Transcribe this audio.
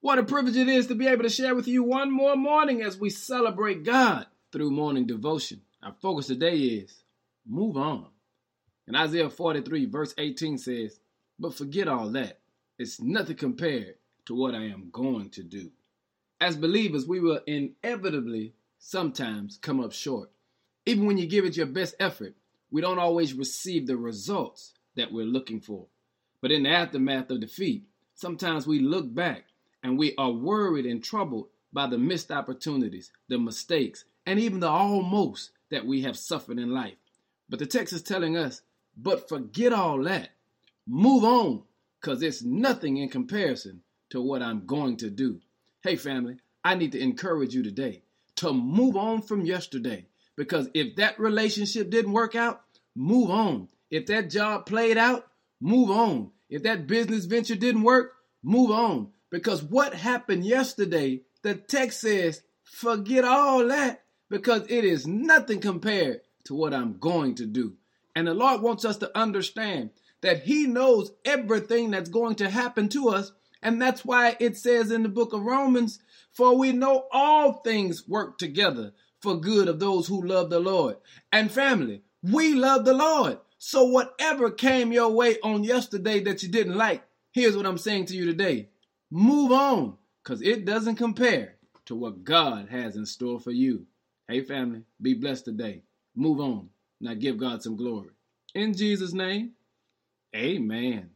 What a privilege it is to be able to share with you one more morning as we celebrate God through morning devotion. Our focus today is move on. And Isaiah 43, verse 18 says, But forget all that. It's nothing compared to what I am going to do. As believers, we will inevitably sometimes come up short. Even when you give it your best effort, we don't always receive the results that we're looking for. But in the aftermath of defeat, sometimes we look back and we are worried and troubled by the missed opportunities, the mistakes, and even the almost that we have suffered in life. But the text is telling us, but forget all that. Move on, because it's nothing in comparison to what I'm going to do. Hey, family, I need to encourage you today to move on from yesterday. Because if that relationship didn't work out, move on. If that job played out, move on. If that business venture didn't work, move on. Because what happened yesterday, the text says, forget all that because it is nothing compared to what I'm going to do. And the Lord wants us to understand that He knows everything that's going to happen to us. And that's why it says in the book of Romans, for we know all things work together for good of those who love the Lord. And family, we love the Lord. So whatever came your way on yesterday that you didn't like, here's what I'm saying to you today. Move on, because it doesn't compare to what God has in store for you. Hey, family, be blessed today. Move on. Now give God some glory. In Jesus' name, amen.